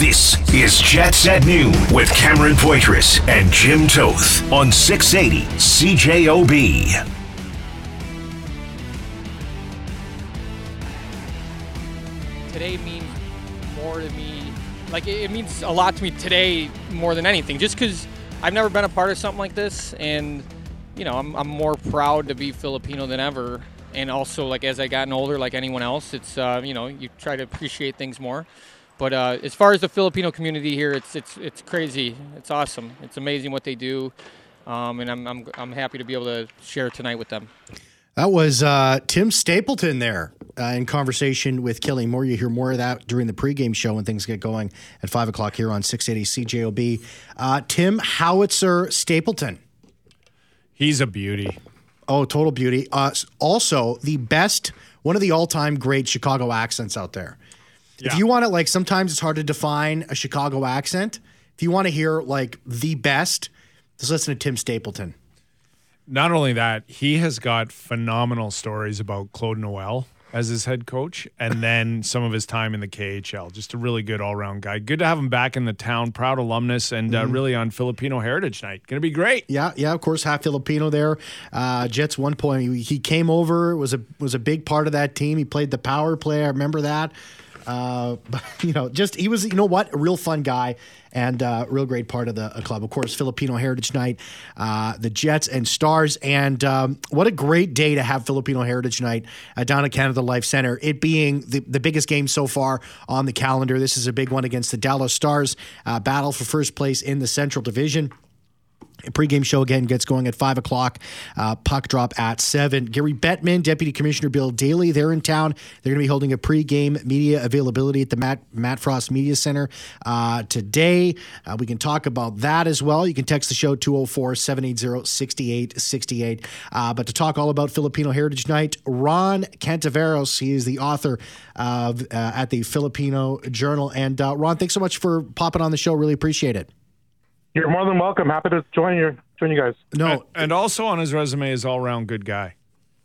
This is Jets at Noon with Cameron Poitras and Jim Toth on 680 CJOB. Today means more to me. Like it, means a lot to me today more than anything. Just because I've never been a part of something like this, and you know, I'm, I'm more proud to be Filipino than ever. And also, like as I gotten older, like anyone else, it's uh, you know, you try to appreciate things more. But uh, as far as the Filipino community here, it's it's it's crazy. It's awesome. It's amazing what they do, um, and I'm, I'm I'm happy to be able to share tonight with them. That was uh, Tim Stapleton there uh, in conversation with Kelly Moore. You hear more of that during the pregame show when things get going at 5 o'clock here on 680 CJOB. Uh, Tim Howitzer Stapleton. He's a beauty. Oh, total beauty. Uh, also, the best, one of the all time great Chicago accents out there. Yeah. If you want to, like, sometimes it's hard to define a Chicago accent. If you want to hear, like, the best, just listen to Tim Stapleton not only that, he has got phenomenal stories about Claude Noel as his head coach, and then some of his time in the KHL. Just a really good all round guy. Good to have him back in the town. Proud alumnus, and uh, mm-hmm. really on Filipino Heritage Night. Going to be great. Yeah, yeah. Of course, half Filipino there. Uh, Jets one point. He came over. was a was a big part of that team. He played the power play. I remember that. Uh, but, you know, just he was, you know what, a real fun guy and uh, real great part of the club. Of course, Filipino Heritage Night, uh, the Jets and Stars, and um, what a great day to have Filipino Heritage Night uh, down at Canada Life Center. It being the, the biggest game so far on the calendar. This is a big one against the Dallas Stars, uh, battle for first place in the Central Division. Pre-game show again gets going at five o'clock. Uh, puck drop at seven. Gary Bettman, Deputy Commissioner Bill Daly, they're in town. They're going to be holding a pre-game media availability at the Matt Matt Frost Media Center uh, today. Uh, we can talk about that as well. You can text the show 204-780-6868. Uh, but to talk all about Filipino Heritage Night, Ron Cantiveros, he is the author of uh, at the Filipino Journal. And uh, Ron, thanks so much for popping on the show. Really appreciate it. You're more than welcome. Happy to join you. Join you guys. No, and, and also on his resume is all around good guy.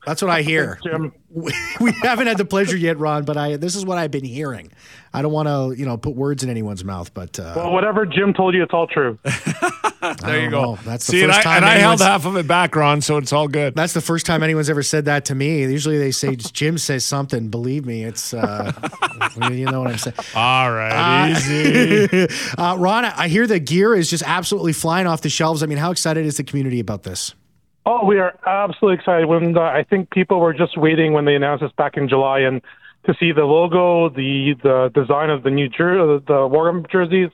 That's what I hear. Jim. We haven't had the pleasure yet, Ron, but I this is what I've been hearing. I don't want to, you know, put words in anyone's mouth, but uh, well, whatever Jim told you, it's all true. there you go. Know. That's the See, first and I, time. And I held half of it back, Ron, so it's all good. That's the first time anyone's ever said that to me. Usually they say Jim says something. Believe me, it's uh, you know what I'm saying. All right, uh, easy. uh, Ron, I hear the gear is just absolutely flying off the shelves. I mean, how excited is the community about this? Oh, we are absolutely excited. When I think people were just waiting when they announced this back in July, and to see the logo, the the design of the new jer- the Warm jerseys,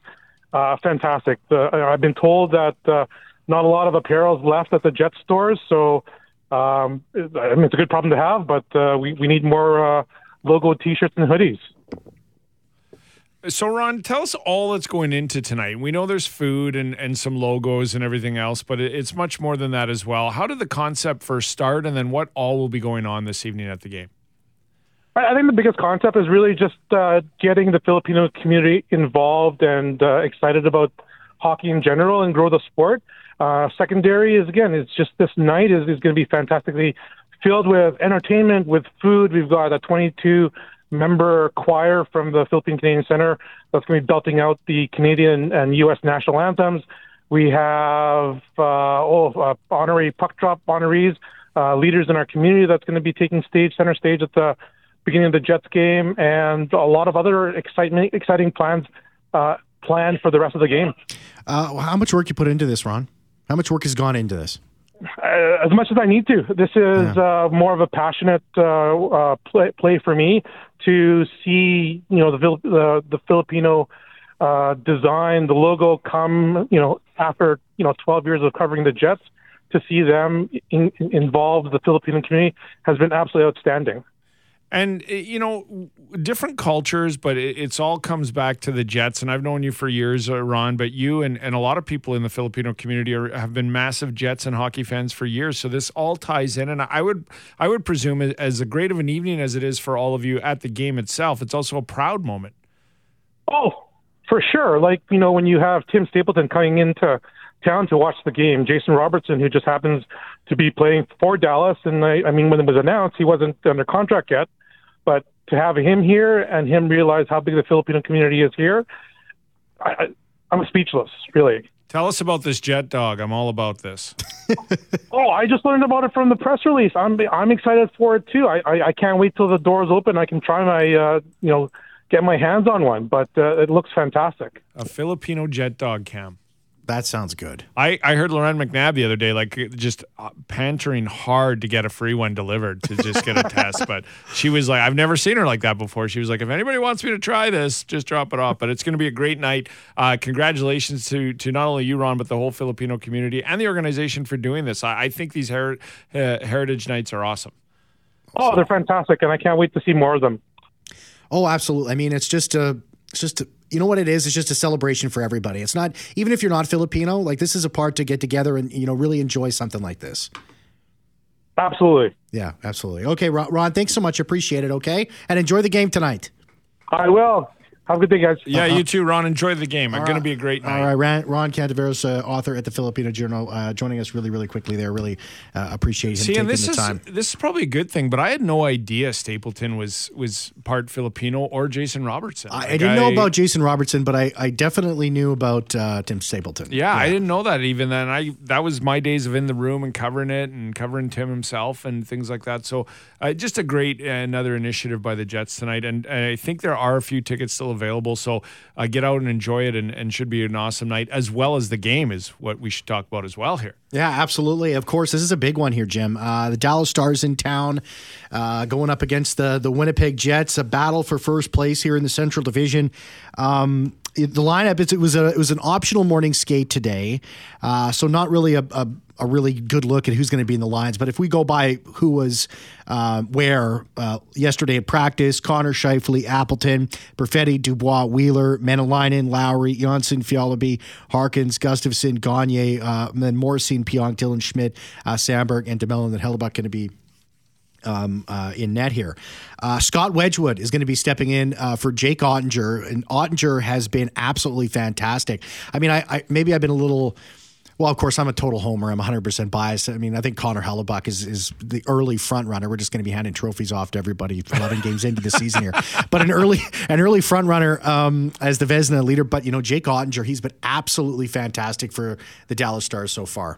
uh, fantastic. The, I've been told that uh, not a lot of apparel is left at the Jet stores, so um, I mean it's a good problem to have. But uh, we we need more uh, logo T-shirts and hoodies. So, Ron, tell us all that's going into tonight. We know there's food and, and some logos and everything else, but it's much more than that as well. How did the concept first start, and then what all will be going on this evening at the game? I think the biggest concept is really just uh, getting the Filipino community involved and uh, excited about hockey in general and grow the sport. Uh, secondary is, again, it's just this night is, is going to be fantastically filled with entertainment, with food. We've got a 22 member choir from the Philippine Canadian Center that's going to be belting out the Canadian and U.S. national anthems. We have uh, oh, uh, honorary puck drop honorees, uh, leaders in our community that's going to be taking stage center stage at the beginning of the Jets game, and a lot of other excitement, exciting plans uh, planned for the rest of the game. Uh, how much work you put into this, Ron? How much work has gone into this? Uh, as much as I need to. This is yeah. uh, more of a passionate uh, uh play, play, for me to see, you know, the the, the Filipino uh, design, the logo come, you know, after you know 12 years of covering the Jets, to see them in, involved, the Filipino community has been absolutely outstanding. And eh, you know, different cultures, but it, it's all comes back to the Jets. And I've known you for years, uh, Ron. But you and, and a lot of people in the Filipino community are, have been massive Jets and hockey fans for years. So this all ties in. And I would I would presume, as a great of an evening as it is for all of you at the game itself, it's also a proud moment. Oh, for sure. Like you know, when you have Tim Stapleton coming into town to watch the game. Jason Robertson, who just happens to be playing for Dallas, and I, I mean, when it was announced, he wasn't under contract yet. But to have him here and him realize how big the Filipino community is here, I, I'm speechless, really. Tell us about this jet dog. I'm all about this. Oh, I just learned about it from the press release. I'm I'm excited for it too. I I, I can't wait till the doors open. I can try my uh, you know get my hands on one, but uh, it looks fantastic. A Filipino jet dog cam. That sounds good. I, I heard Lauren McNabb the other day, like just uh, pantering hard to get a free one delivered to just get a test. But she was like, I've never seen her like that before. She was like, if anybody wants me to try this, just drop it off. But it's going to be a great night. Uh, congratulations to to not only you, Ron, but the whole Filipino community and the organization for doing this. I, I think these her, uh, heritage nights are awesome. Oh, they're fantastic, and I can't wait to see more of them. Oh, absolutely. I mean, it's just a, it's just a, you know what it is. It's just a celebration for everybody. It's not even if you're not Filipino. Like this is a part to get together and you know really enjoy something like this. Absolutely. Yeah, absolutely. Okay, Ron, Ron thanks so much. Appreciate it. Okay, and enjoy the game tonight. I will. Have a good day, guys. Yeah, you too, Ron. Enjoy the game. It's going to be a great night. All right, Ron, Ron Cantiveros, uh, author at the Filipino Journal, uh, joining us really, really quickly there. Really uh, appreciate him See, taking this the is time. this is probably a good thing, but I had no idea Stapleton was was part Filipino or Jason Robertson. I, I didn't know about Jason Robertson, but I, I definitely knew about uh, Tim Stapleton. Yeah, I didn't know that even then. I that was my days of in the room and covering it and covering Tim himself and things like that. So, uh, just a great uh, another initiative by the Jets tonight, and, and I think there are a few tickets still available. So, uh, get out and enjoy it, and, and should be an awesome night as well as the game is what we should talk about as well here. Yeah, absolutely. Of course, this is a big one here, Jim. Uh, the Dallas Stars in town, uh, going up against the the Winnipeg Jets. A battle for first place here in the Central Division. Um, the lineup it, it was a it was an optional morning skate today, uh, so not really a, a a really good look at who's going to be in the lines. But if we go by who was uh, where uh, yesterday at practice, Connor Scheifele, Appleton, Perfetti, Dubois, Wheeler, Maenalanen, Lowry, Jonsson, Fjallby, Harkins, Gustafsson, Gagner, uh, and then Morrissey, Pionk, Dillon Schmidt, uh, Samberg, and DeMelo and Hellebuyck going to be um, uh, in net here. Uh, Scott Wedgwood is going to be stepping in uh, for Jake Oettinger, and Oettinger has been absolutely fantastic. I mean, I, I maybe I've been a little. Well, of course, I'm a total homer. I'm 100% biased. I mean, I think Connor Hellebuyck is, is the early front runner. We're just going to be handing trophies off to everybody 11 games into the season here. But an early an early front runner um, as the Vezina leader. But, you know, Jake Oettinger, he's been absolutely fantastic for the Dallas Stars so far.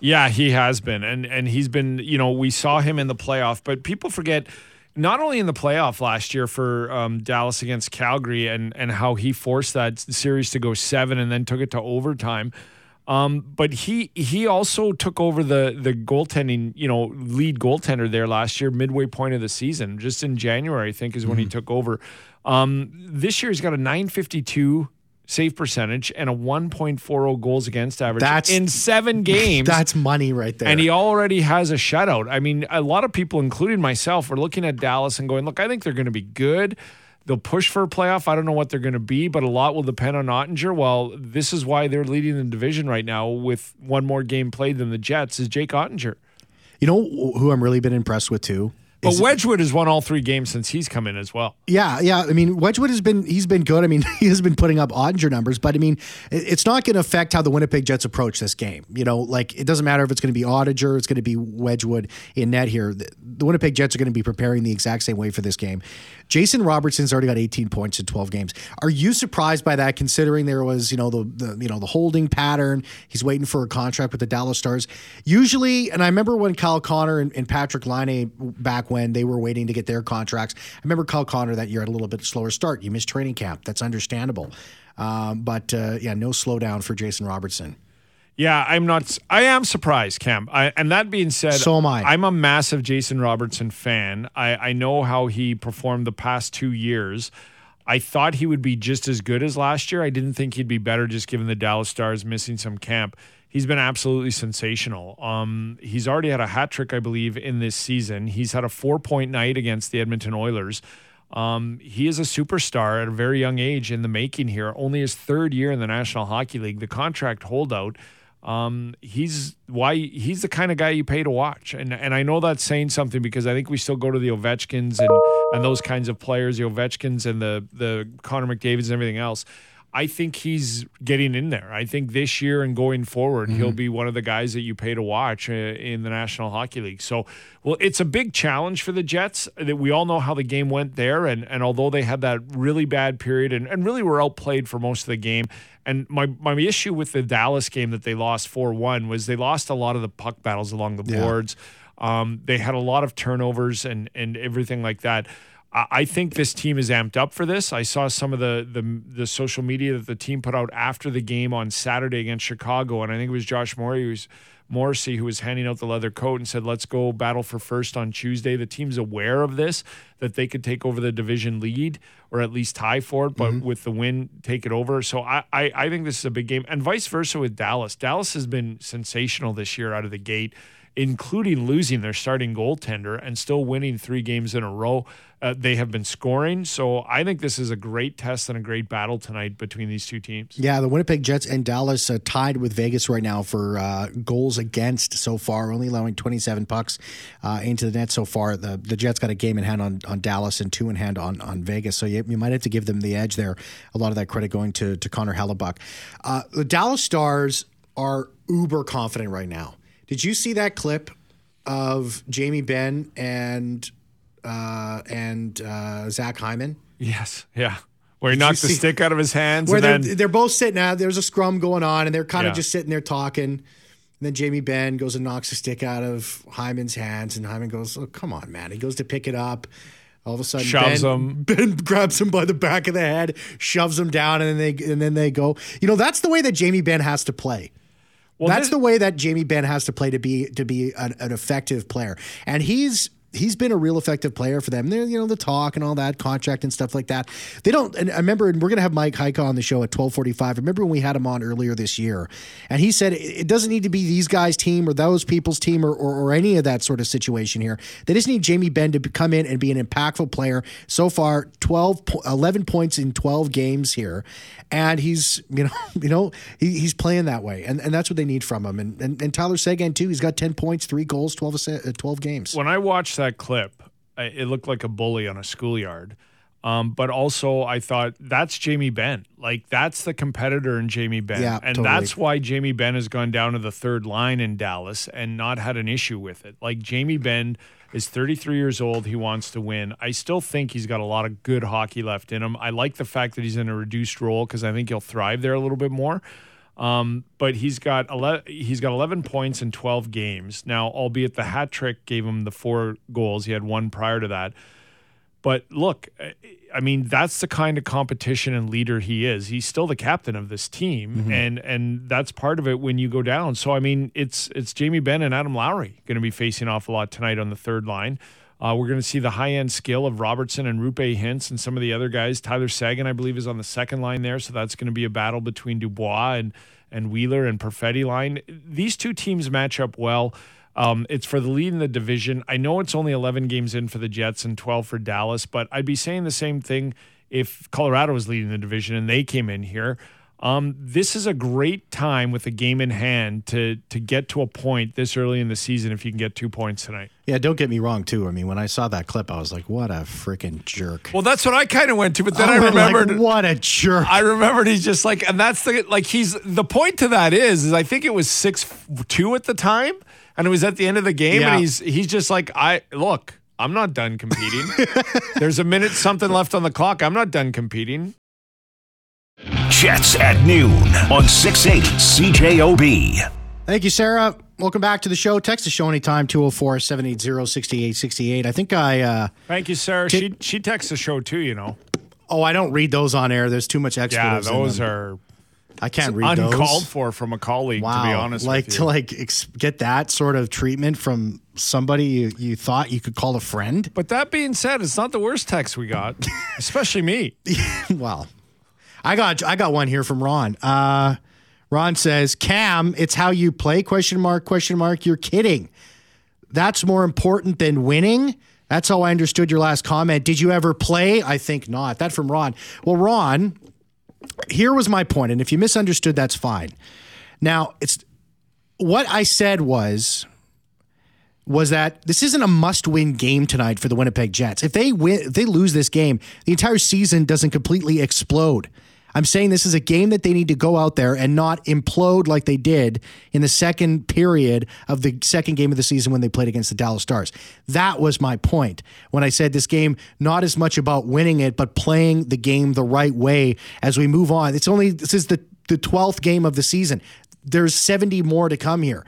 Yeah, he has been, and and he's been. You know, we saw him in the playoff, but people forget. Not only in the playoff last year for um, Dallas against Calgary, and and how he forced that series to go seven, and then took it to overtime. Um, but he he also took over the the goaltending, you know, lead goaltender there last year, midway point of the season, just in January, I think, is when he took over. Um, this year he's got a 952 save percentage and a 1.40 goals against average That's- in seven games. That's money right there. And he already has a shutout. I mean, a lot of people, including myself, are looking at Dallas and going, look, I think they're going to be good. They'll push for a playoff. I don't know what they're going to be, but a lot will depend on Oettinger. Well, this is why they're leading the division right now with one more game played than the Jets is Jake Oettinger. you know who I'm really been impressed with too? But Is- Wedgwood has won all three games since he's come in as well. Yeah, yeah. I mean, Wedgwood has been he's been good. I mean, he has been putting up Oettinger numbers, but I mean, it's not going to affect how the Winnipeg Jets approach this game. You know, like it doesn't matter if it's going to be Oettinger, it's going to be Wedgwood in net here. The, the Winnipeg Jets are going to be preparing the exact same way for this game. Jason Robertson's already got 18 points in 12 games. Are you surprised by that, considering there was you know the, the you know the holding pattern? He's waiting for a contract with the Dallas Stars. Usually, and I remember when Kyle Connor and, and Patrik Laine back when they were waiting to get their contracts. I remember Kyle Connor that year had a little bit slower start. You missed training camp. That's understandable. Um, but uh, yeah, no slowdown for Jason Robertson. Yeah, I'm not. I am surprised, Cam. I, and that being said, So am I. I'm a massive Jason Robertson fan. I, I know how he performed the past two years. I thought he would be just as good as last year. I didn't think he'd be better, just given the Dallas Stars missing some camp. He's been absolutely sensational. Um, he's already had a hat trick, I believe, in this season. He's had a four point night against the Edmonton Oilers. Um, he is a superstar at a very young age in the making here. Only his third year in the National Hockey League. The contract holdout. Um, he's why he's the kind of guy you pay to watch, and and I know that's saying something because I think we still go to the Ovechkins and and those kinds of players, the Ovechkins and the the Connor McDavid's and everything else. I think he's getting in there. I think this year and going forward, he'll Mm-hmm. be one of the guys that you pay to watch uh, in the National Hockey League. So, well, it's a big challenge for the Jets. That we all know how the game went there, and and although they had that really bad period and, and really were outplayed for most of the game. And my my issue with the Dallas game that they lost four one was they lost a lot of the puck battles along the Yeah. boards. Um, they had a lot of turnovers and and everything like that. I think this team is amped up for this. I saw some of the, the the social media that the team put out after the game on Saturday against Chicago, and I think it was Josh Morey who was Morrissey who was handing out the leather coat and said, "Let's go battle for first on Tuesday." The team's aware of this that they could take over the division lead or at least tie for it, but mm-hmm. with the win, take it over. So I, I I think this is a big game, and vice versa with Dallas. Dallas has been sensational this year out of the gate including losing their starting goaltender and still winning three games in a row. Uh, they have been scoring. So I think this is a great test and a great battle tonight between these two teams. Yeah, the Winnipeg Jets and Dallas uh, tied with Vegas right now for uh, goals against so far, only allowing 27 pucks uh, into the net so far. The the Jets got a game in hand on, on Dallas and two in hand on, on Vegas, so you, you might have to give them the edge there. A lot of that credit going to, to Connor Hellebuyck. Uh, the Dallas Stars are uber confident right now. Did you see that clip of Jamie Benn and uh, and uh, Zach Hyman? Yes. Yeah. Where he knocked the see- stick out of his hands where they're, then they're both sitting out. There's a scrum going on, and they're kind of Yeah. just sitting there talking. And then Jamie Benn goes and knocks the stick out of Hyman's hands, and Hyman goes, "Oh, come on, man!" He goes to pick it up. All of a sudden, Shoves Benn, him. Benn grabs him by the back of the head, shoves him down, and then they and then they go. You know, that's the way that Jamie Benn has to play. Well, That's this- the way that Jamie Benn has to play to be to be an, an effective player, and he's he's been a real effective player for them. They're you know the talk and all that contract and stuff like that. They don't. And I remember, and we're gonna have Mike Heika on the show at twelve forty five. Remember when we had him on earlier this year, and he said it, doesn't need to be these guys' team or those people's team or, or or any of that sort of situation here. They just need Jamie Benn to come in and be an impactful player. So far, 12, 11 points in twelve games here, and he's you know you know he, he's playing that way, and, and that's what they need from him. And and, and Tyler Seguin too. He's got ten points, three goals, 12, uh, 12 games. when I watched that clip, it looked like a bully on a schoolyard. Um, but also, I thought that's Jamie Benn. Like that's the competitor in Jamie Benn, Yeah, and totally. that's why Jamie Benn has gone down to the third line in Dallas and not had an issue with it. Like Jamie Benn is 33 years old. He wants to win. I still think he's got a lot of good hockey left in him. I like the fact that he's in a reduced role because I think he'll thrive there a little bit more. Um, but he's got 11, he's got 11 points in 12 games now. Albeit the hat trick gave him the four goals. He had one prior to that. But look, I mean, that's the kind of competition and leader he is. He's still the captain of this team, and and that's part of it when you go down. So I mean, it's it's Jamie Benn and Adam Lowry going to be facing off a lot tonight on the third line. Uh, we're going to see the high end skill of Robertson and Roope Hintz and some of the other guys. Tyler Seguin, I believe, is on the second line there, so that's going to be a battle between Dubois and and Wheeler and Perfetti line. These two teams match up well. Um, it's for the lead in the division. I know it's only 11 games in for the Jets and 12 for Dallas, but I'd be saying the same thing if Colorado was leading the division and they came in here. Um, this is a great time with the game in hand to to get to a point this early in the season if you can get two points tonight. Yeah, don't get me wrong too. I mean, when I saw that clip, I was like, "What a freaking jerk!" Well, that's what I kind of went to, but then I, went like, remembered. what a jerk. I remembered he's just like, and that's the like he's the point to that is is I think it was six two at the time, and it was at the end of the game, Yeah. and he's he's just like, I look, I'm not done competing. There's a minute something left on the clock. I'm not done competing. Jets at noon on 680 CJOB. Thank you, Sarah. Welcome back to the show. Text the show anytime 204 780 6868. I think I, uh, Thank you, Sarah. She she texts the show too. You know, oh, I don't read those on air. There's too much extra. yeah, expletives. in those them. are I can't read uncalled those. for from a colleague. Wow. To be honest, like with you. to like ex- get that sort of treatment from somebody you, you thought you could call a friend. But that being said, it's not the worst text we got, especially me. well, I got I got one here from Ron. Uh, Ron says, "Cam, it's how you play?" Question mark? Question mark? You're kidding. That's more important than winning. That's how I understood your last comment. Did you ever play? I think not. That from Ron. Well, Ron, here was my point, and if you misunderstood, that's fine. Now, it's what I said was was that this isn't a must-win game tonight for the Winnipeg Jets. If they win, if they lose this game, the entire season doesn't completely explode. I'm saying this is a game that they need to go out there and not implode like they did in the second period of the second game of the season when they played against the Dallas Stars. That was my point when I said this game not as much about winning it, but playing the game the right way as we move on. It's only this is the the 12th game of the season. There's 70 more to come here,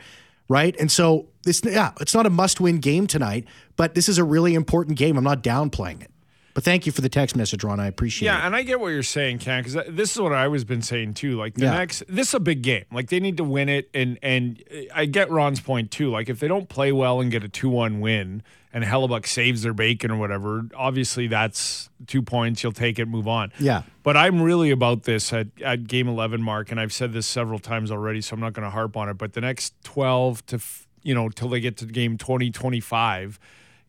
right? And so this yeah, it's not a must-win game tonight, but this is a really important game. I'm not downplaying it. But thank you for the text message, Ron. I appreciate Yeah, it. Yeah, and I get what you're saying, Ken, because this is what I was been saying too. Like the Yeah. next, this is a big game. Like they need to win it, and and I get Ron's point too. Like if they don't play well and get a two one win, and Hellebuyck saves their bacon or whatever, obviously that's two points. You'll take it, move on. Yeah. But I'm really about this at, at game 11 mark, and I've said this several times already, so I'm not going to harp on it. But the next 12 to f- you know till they get to game 20, 25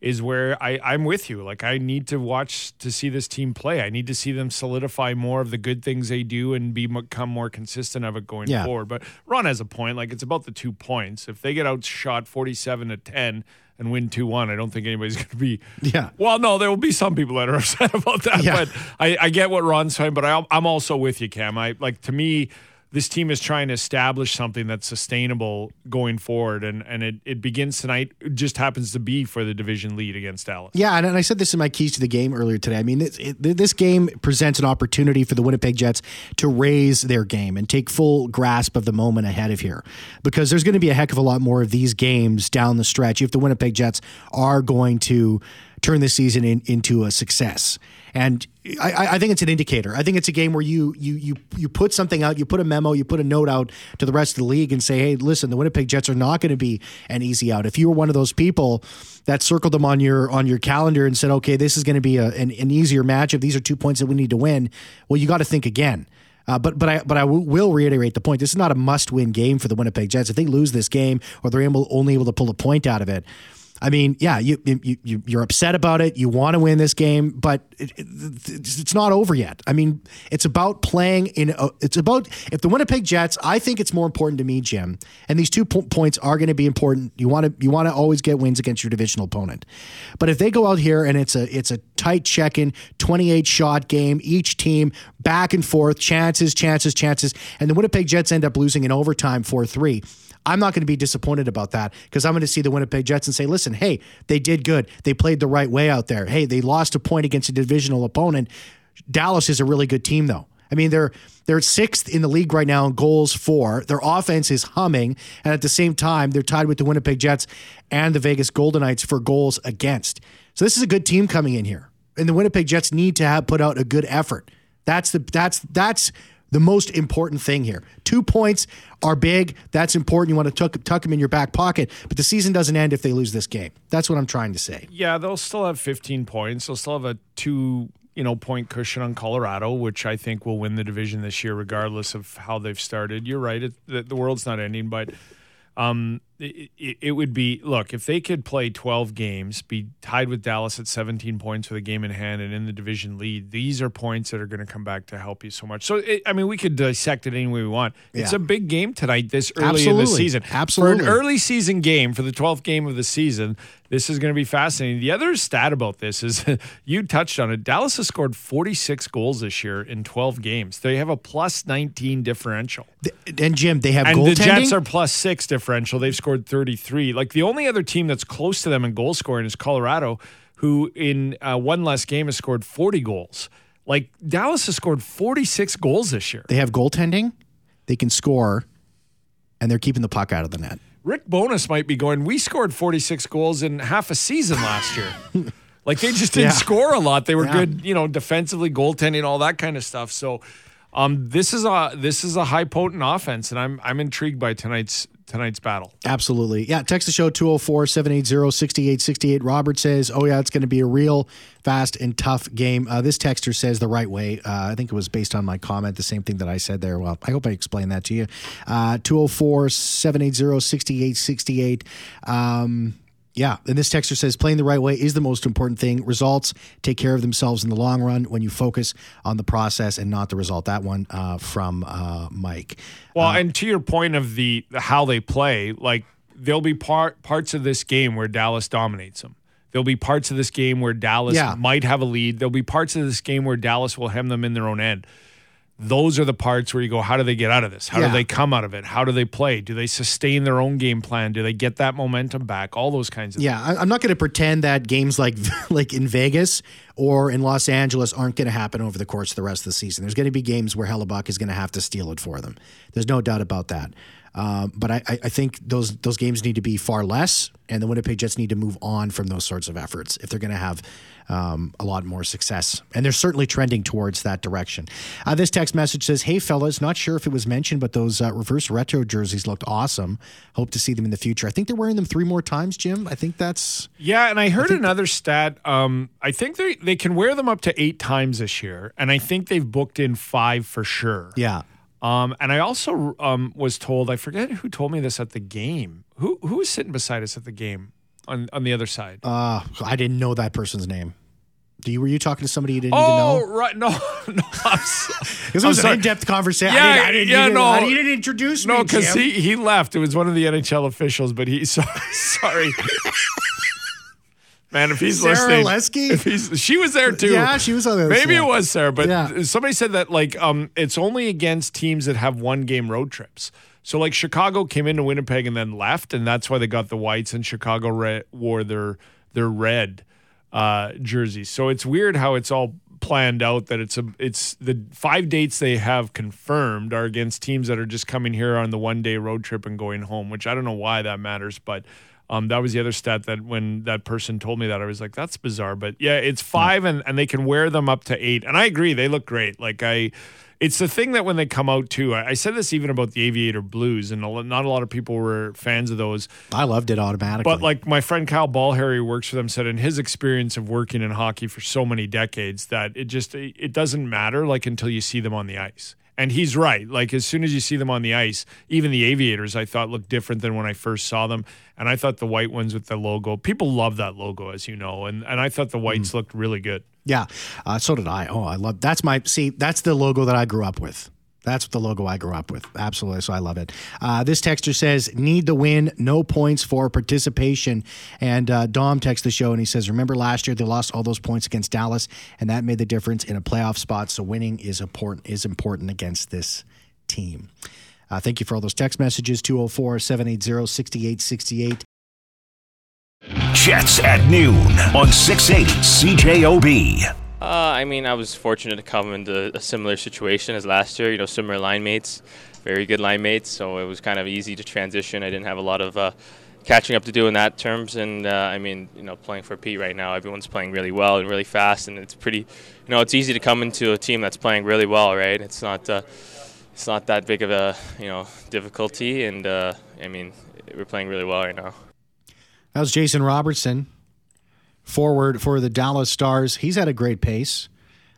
is where I, I'm with you. Like I need to watch to see this team play. I need to see them solidify more of the good things they do and be become more consistent of it going Yeah. forward. But Ron has a point. Like it's about the two points. If they get outshot 47 to 10 and win 2-1, I don't think anybody's going to be. Yeah. Well, no, there will be some people that are upset about that. Yeah. But I, I get what Ron's saying. But I, I'm also with you, Cam. I like to me. This team is trying to establish something that's sustainable going forward, and, and it, it begins tonight. It just happens to be for the division lead against Dallas. Yeah, and, and I said this in my keys to the game earlier today. I mean, it, it, this game presents an opportunity for the Winnipeg Jets to raise their game and take full grasp of the moment ahead of here, because there's going to be a heck of a lot more of these games down the stretch if the Winnipeg Jets are going to turn this season in, into a success. And I- I, think it's an indicator. I think it's a game where you you you you put something out, you put a memo, you put a note out to the rest of the league and say, hey, listen, the Winnipeg Jets are not going to be an easy out. If you were one of those people that circled them on your on your calendar and said, okay, this is going to be a, an, an easier matchup. These are two points that we need to win. Well, you got to think again. Uh, but but I but I w- will reiterate the point. This is not a must win game for the Winnipeg Jets. If they lose this game or they're able, only able to pull a point out of it, I mean, yeah, you, you, you you're upset about it. You want to win this game, but it, it, it's not over yet. I mean, it's about playing in. A, it's about if the Winnipeg Jets. I think it's more important to me, Jim. And these two po- points are going to be important. You want to you want to always get wins against your divisional opponent. But if they go out here and it's a it's a tight check-in, 28 shot game, each team back and forth, chances, chances, chances, and the Winnipeg Jets end up losing in overtime 4-3. I'm not going to be disappointed about that because I'm going to see the Winnipeg Jets and say, listen, hey, they did good. They played the right way out there. Hey, they lost a point against a divisional opponent. Dallas is a really good team, though. I mean, they're they're sixth in the league right now in goals for. Their offense is humming, and at the same time, they're tied with the Winnipeg Jets and the Vegas Golden Knights for goals against. So this is a good team coming in here, and the Winnipeg Jets need to have put out a good effort. That's the that's that's the most important thing here. Two points are big. That's important. You want to tuck, tuck them in your back pocket, but the season doesn't end if they lose this game. That's what I'm trying to say. Yeah, they'll still have 15 points. They'll still have a two, you know, point cushion on Colorado, which I think will win the division this year, regardless of how they've started. You're right; it, the, the world's not ending, but um, it, it, it would be look if they could play 12 games, be tied with Dallas at 17 points with a game in hand, and in the division lead. These are points that are going to come back to help you so much. So, it, I mean, we could dissect it any way we want. It's a big game tonight, this early in the season. Absolutely. For an early season game, for the 12th game of the season, this is going to be fascinating. The other stat about this is you touched on it. Dallas has scored 46 goals this year in 12 games. They have a plus 19 differential. And Jim, they have And goaltending. the Jets are plus six differential. They've scored 33. Like the only other team that's close to them in goal scoring is Colorado, who in uh, one less game has scored 40 goals. Like Dallas has scored 46 goals this year. they have goaltending. They can score, and they're keeping the puck out of the net. Rick Bowness might be going, we scored 46 goals in half a season last year. like they just didn't Yeah. score a lot. They were Yeah. good, you know, defensively, goaltending, all that kind of stuff. So um, this is a this is a high potent offense, and I'm I'm intrigued by tonight's tonight's battle. Absolutely. Yeah. Text the show 204 780 6868. Robert says, Oh, yeah, it's going to be a real fast and tough game. Uh, this texter says the right way. Uh, I think it was based on my comment, the same thing that I said there. Well, I hope I explained that to you. Uh, 204 780 6868. Yeah, and this texter says playing the right way is the most important thing. Results take care of themselves in the long run when you focus on the process and not the result. That one uh, from uh, Mike. Well, and to your point of the how they play, like there'll be part parts of this game where Dallas dominates them. There'll be parts of this game where Dallas Yeah. might have a lead. There'll be parts of this game where Dallas will hem them in their own end. Those are the parts where you go, how do they get out of this? How Yeah. do they come out of it? How do they play? Do they sustain their own game plan? Do they get that momentum back? All those kinds of Yeah, I- I'm not going to pretend that games like like in Vegas or in Los Angeles aren't going to happen over the course of the rest of the season. There's going to be games where Hellebuyck is going to have to steal it for them. There's no doubt about that. Um, but I, I I think those those games need to be far less, and the Winnipeg Jets need to move on from those sorts of efforts if they're going to have um, a lot more success. And they're certainly trending towards that direction. Uh, this text message says, "Hey fellas, not sure if it was mentioned, but those uh, reverse retro jerseys looked awesome. Hope to see them in the future. I think they're wearing them three more times, Jim. I think that's." Yeah, and I heard another stat. Um, I think they they can wear them up to eight times this year, and I think they've booked in five for sure. Yeah. Um, and I also um, was told I forget who told me this at the game. Who who was sitting beside us at the game on on the other side? Uh, I didn't know that person's name. Do you were you talking to somebody you didn't oh even know? Oh right, no, no. So- Because it was an in-depth conversation. Yeah, I didn't, I didn't, yeah, you no. I- you didn't introduce me. No, because he he left. It was one of the NHL officials, but he so, sorry. Man, if he's Sarah listening, Lesky? if he's she was there too. Yeah, she was on the other Maybe it was Sarah, but Yeah. somebody said that like um, it's only against teams that have one game road trips. So like Chicago came into Winnipeg and then left, and that's why they got the whites, and Chicago re- wore their their red uh, jerseys. So it's weird how it's all planned out that it's a it's the five dates they have confirmed are against teams that are just coming here on the one day road trip and going home, which I don't know why that matters, but um, that was the other stat that when that person told me that I was like, that's bizarre. But yeah, it's five and, and they can wear them up to eight. And I agree, they look great. Like I it's the thing that when they come out too, I, I said this even about the Aviator Blues, and a not a lot of people were fans of those. I loved it automatically. But like my friend Kyle Ballharry, who works for them, said in his experience of working in hockey for so many decades that it just it doesn't matter like until you see them on the ice. And he's right. Like as soon as you see them on the ice, even the aviators I thought looked different than when I first saw them. And I thought the white ones with the logo, people love that logo, as you know. And and I thought the whites looked really good. yeah, uh, so did I. Oh, I love that's my see. That's the logo that I grew up with. That's what the logo I grew up with. Absolutely. So I love it. Uh, this texter says, need the win, no points for participation. And uh, Dom texts the show and he says, remember last year they lost all those points against Dallas, and that made the difference in a playoff spot. So winning is important is important against this team. Uh, thank you for all those text messages 204 780 6868. Jets at noon on 680 CJOB. Uh, I mean, I was fortunate to come into a similar situation as last year. You know, similar line mates, very good line mates. So it was kind of easy to transition. I didn't have a lot of uh, catching up to do in that terms. And uh, I mean, you know, playing for Pete right now, everyone's playing really well and really fast. And it's pretty, you know, it's easy to come into a team that's playing really well, right? It's not, uh, it's not that big of a, you know, difficulty. And uh, I mean, we're playing really well right now. That was Jason Robertson, forward for the Dallas Stars. He's had a great pace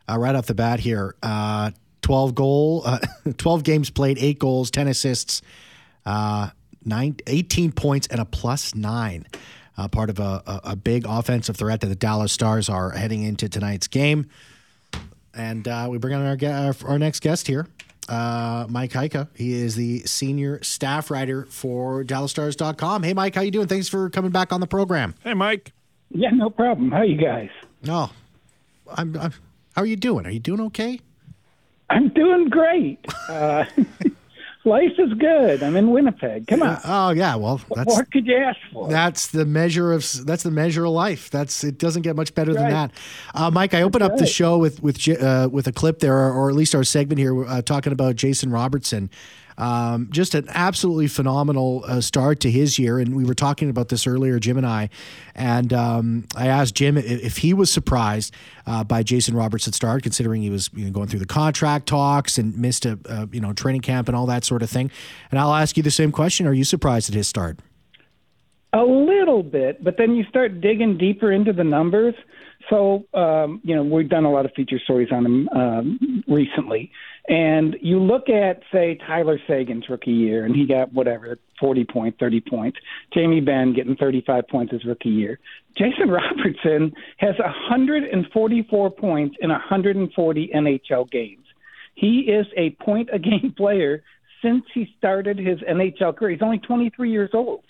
uh, right off the bat here. Uh, 12 goal, uh, 12 games played, eight goals, 10 assists, uh, nine, 18 points, and a plus nine. Uh, part of a, a, a big offensive threat that the Dallas Stars are heading into tonight's game. And uh, we bring on our, our, our next guest here, Mike Heika. He is the senior staff writer for DallasStars.com. Hey, Mike, how you doing? Thanks for coming back on the program. Hey Mike. Yeah, no problem. How you guys? No, I'm, I'm. How are you doing? Are you doing okay? I'm doing great. Uh, life is good. I'm in Winnipeg. Come on. Oh yeah. Well, that's what could you ask for? that's the measure of that's the measure of life. That's it. Doesn't get much better than that. Uh, Mike, I open up the show with with uh, with a clip there, or at least our segment here, uh, talking about Jason Robertson. Um, just an absolutely phenomenal uh, start to his year, and we were talking about this earlier, Jim and I. And um, I asked Jim if, he was surprised uh, by Jason Robertson's start, considering he was you know, going through the contract talks and missed a uh, you know training camp and all that sort of thing. And I'll ask you the same question: Are you surprised at his start? A little bit, but then you start digging deeper into the numbers. So, um, you know, we've done a lot of feature stories on him um, recently. And you look at, say, Tyler Seguin's rookie year, and he got whatever, 40 points, 30 points. Jamie Benn getting 35 points his rookie year. Jason Robertson has 144 points in 140 NHL games. He is a point a game player since he started his NHL career. He's only 23 years old.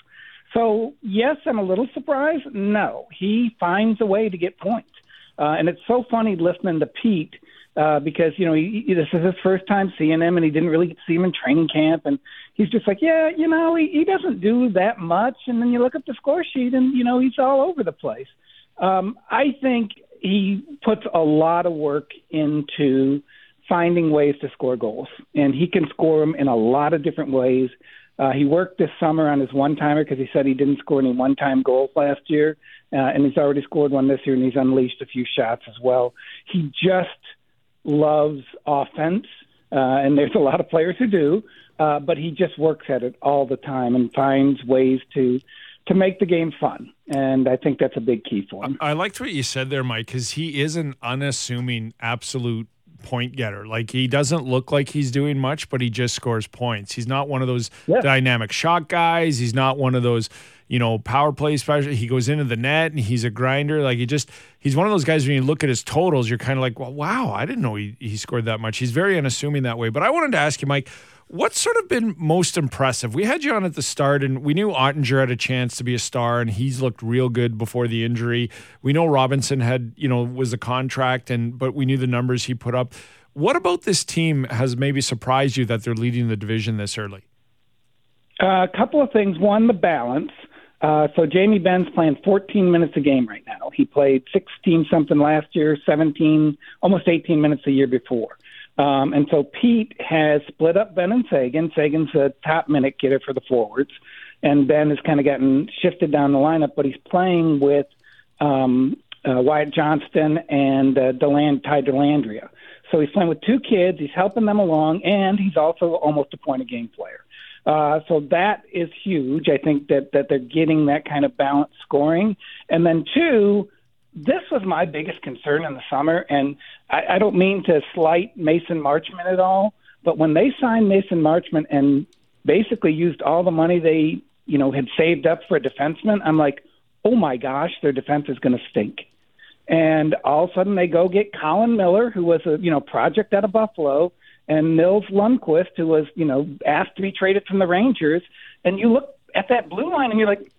So, yes, I'm a little surprised. No, he finds a way to get points. Uh, and it's so funny listening to Pete uh, because you know he, he, this is his first time seeing him, and he didn't really see him in training camp, and he's just like, yeah, you know, he, he doesn't do that much, and then you look up the score sheet, and you know he's all over the place. Um, I think he puts a lot of work into finding ways to score goals, and he can score them in a lot of different ways. Uh, he worked this summer on his one timer because he said he didn't score any one time goals last year, uh, and he's already scored one this year, and he's unleashed a few shots as well. He just loves offense, uh, and there's a lot of players who do, uh, but he just works at it all the time and finds ways to to make the game fun. And I think that's a big key for him. I liked what you said there, Mike, because he is an unassuming absolute point getter. Like he doesn't look like he's doing much, but he just scores points. He's not one of those yeah. dynamic shot guys. He's not one of those, you know, power play special. He goes into the net and he's a grinder. Like he just he's one of those guys when you look at his totals, you're kind of like, well, wow, I didn't know he, he scored that much. He's very unassuming that way. But I wanted to ask you, Mike, What's sort of been most impressive? We had you on at the start, and we knew Oettinger had a chance to be a star, and he's looked real good before the injury. We know Robinson had, you know, was a contract, and but we knew the numbers he put up. What about this team has maybe surprised you that they're leading the division this early? Uh, a couple of things. One, the balance. Uh, so Jamie Benn's playing 14 minutes a game right now. He played 16 something last year, 17, almost 18 minutes a year before. Um, and so Pete has split up Benn and Seguin. Seguin's a top minute getter for the forwards, and Benn has kind of gotten shifted down the lineup, but he's playing with um, uh, Wyatt Johnston and uh, Deland, Ty Dellandrea. So he's playing with two kids. He's helping them along, and he's also almost a point a game player. Uh, so that is huge. I think that that they're getting that kind of balanced scoring, and then two, this was my biggest concern in the summer, and I, I don't mean to slight Mason Marchment at all, but when they signed Mason Marchment and basically used all the money they, you know, had saved up for a defenseman, I'm like, oh my gosh, their defense is going to stink. And all of a sudden, they go get Colin Miller, who was a you know project out of Buffalo, and Nils Lundkvist, who was you know asked to be traded from the Rangers. And you look at that blue line, and you're like,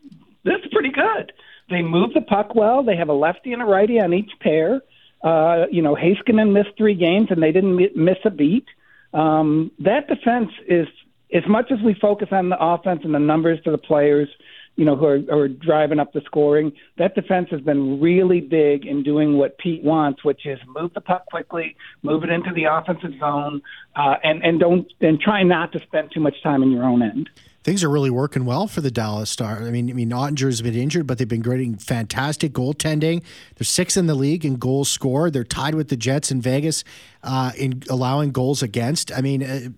this is pretty good. They move the puck well. They have a lefty and a righty on each pair. Uh, you know, Heiskanen missed three games and they didn't miss a beat. Um, that defense is, as much as we focus on the offense and the numbers to the players, you know, who are, who are driving up the scoring, that defense has been really big in doing what Pete wants, which is move the puck quickly, move it into the offensive zone, uh, and and don't and try not to spend too much time in your own end things are really working well for the Dallas Stars. I mean, I mean, Oettinger's been injured, but they've been getting fantastic goaltending. They're sixth in the league in goals scored. They're tied with the Jets in Vegas uh, in allowing goals against. I mean, uh,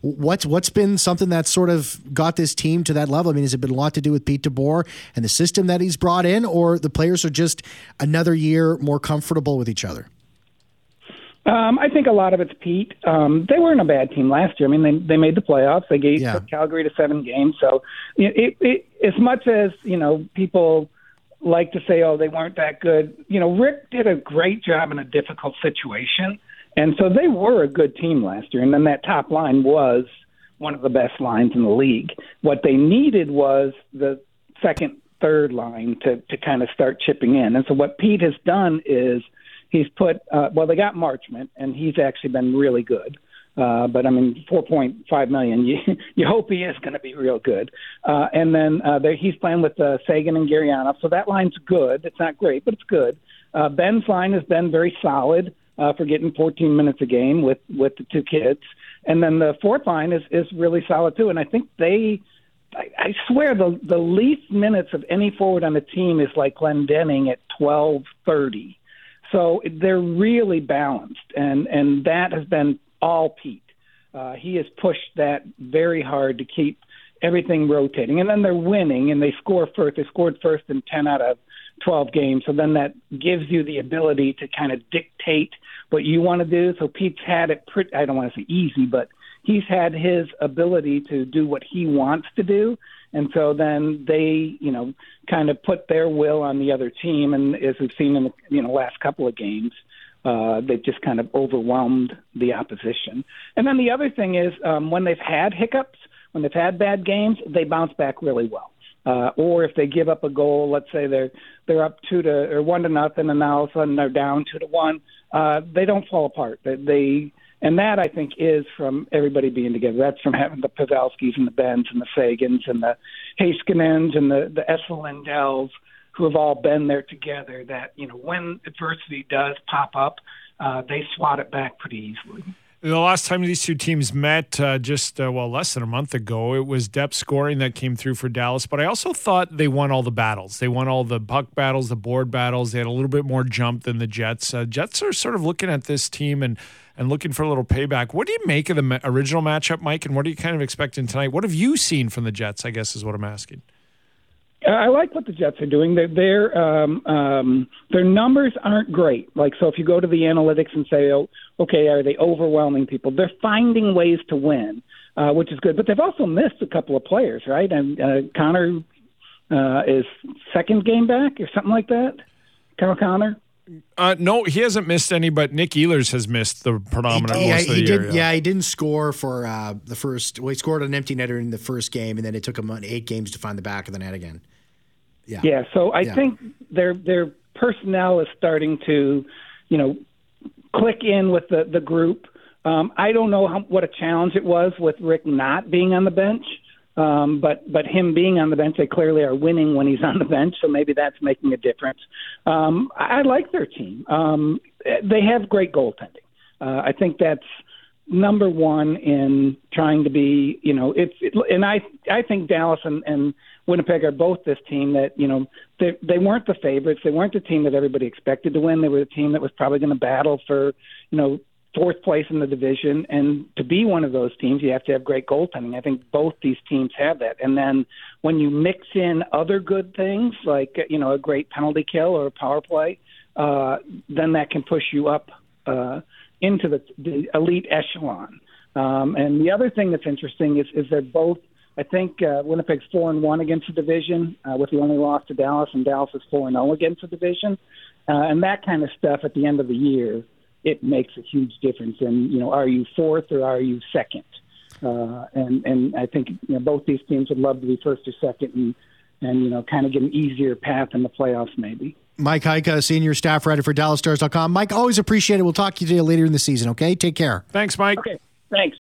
what's what's been something that's sort of got this team to that level? I mean, has it been a lot to do with Pete DeBoer and the system that he's brought in, or the players are just another year more comfortable with each other? Um, I think a lot of it's Pete. Um, they weren't a bad team last year. I mean, they they made the playoffs. They gave yeah. Calgary to seven games. So, it, it, as much as you know, people like to say, "Oh, they weren't that good." You know, Rick did a great job in a difficult situation, and so they were a good team last year. And then that top line was one of the best lines in the league. What they needed was the second, third line to to kind of start chipping in. And so what Pete has done is he's put uh, well they got Marchment and he's actually been really good. Uh, but I mean, 4.5 million. You you hope he is going to be real good. Uh, and then uh, there, he's playing with uh, Seguin and Gurianov, so that line's good. It's not great, but it's good. Uh, Benn's line has been very solid uh, for getting 14 minutes a game with with the two kids. And then the fourth line is is really solid too. And I think they. I, I swear the the least minutes of any forward on the team is like Glendening at twelve thirty. So they're really balanced, and and that has been all Pete. Uh, he has pushed that very hard to keep everything rotating, and then they're winning, and they score first. They scored first in ten out of twelve games, so then that gives you the ability to kind of dictate what you want to do. So Pete's had it pretty. I don't want to say easy, but he's had his ability to do what he wants to do and so then they, you know, kind of put their will on the other team. And as we've seen in the you know last couple of games, uh, they've just kind of overwhelmed the opposition. And then the other thing is um, when they've had hiccups, when they've had bad games, they bounce back really well. uh, or if they give up a goal, let's say they're they're up two to or one to nothing, and now all of a sudden they're down two to one, uh, they don't fall apart. They, they and that I think is from everybody being together. That's from having the Pavelskis and the Benns and the Seguins and the Heiskanens and the the Lindells who have all been there together. That you know when adversity does pop up, uh, they swat it back pretty easily. The last time these two teams met, uh, just uh, well less than a month ago, it was depth scoring that came through for Dallas. But I also thought they won all the battles. They won all the puck battles, the board battles. They had a little bit more jump than the Jets. Uh, Jets are sort of looking at this team and and looking for a little payback. What do you make of the original matchup, Mike? And what are you kind of expecting tonight? What have you seen from the Jets? I guess is what I'm asking. I like what the Jets are doing. Their their um, um, their numbers aren't great. Like so, if you go to the analytics and say, "Oh, okay, are they overwhelming people?" They're finding ways to win, uh, which is good. But they've also missed a couple of players, right? And uh, Connor uh, is second game back or something like that. Kyle Connor. Uh, no, he hasn't missed any, but Nick Ehlers has missed the predominant yeah, most of the he year. did. Yeah. he didn't score for uh, the first. Well, he scored an empty netter in the first game, and then it took him eight games to find the back of the net again. Yeah. Yeah. So I Yeah. think their their personnel is starting to, you know, click in with the the group. Um, I don't know how, what a challenge it was with Rick not being on the bench, um, but but him being on the bench, they clearly are winning when he's on the bench. So maybe that's making a difference. Um, I, I like their team. Um, they have great goaltending. Uh, I think that's number one in trying to be, you know, it's it, and I I think Dallas and, and Winnipeg are both this team that you know they they weren't the favorites. They weren't the team that everybody expected to win. They were the team that was probably going to battle for you know fourth place in the division. And to be one of those teams, you have to have great goaltending. I think both these teams have that. And then when you mix in other good things like you know a great penalty kill or a power play, uh, then that can push you up uh, into the, the elite echelon. Um, and the other thing that's interesting is is they're both. I think uh, Winnipeg's four and one against the division, uh, with the only loss to Dallas, and Dallas is four and zero against the division. Uh, and that kind of stuff at the end of the year, it makes a huge difference. And you know, are you fourth or are you second? Uh, and and I think you know, both these teams would love to be first or second, and and you know, kind of get an easier path in the playoffs, maybe. Mike Heika, senior staff writer for DallasStars.com. Mike, always appreciate it. We'll talk to you later in the season. Okay, take care. Thanks, Mike. Okay, thanks.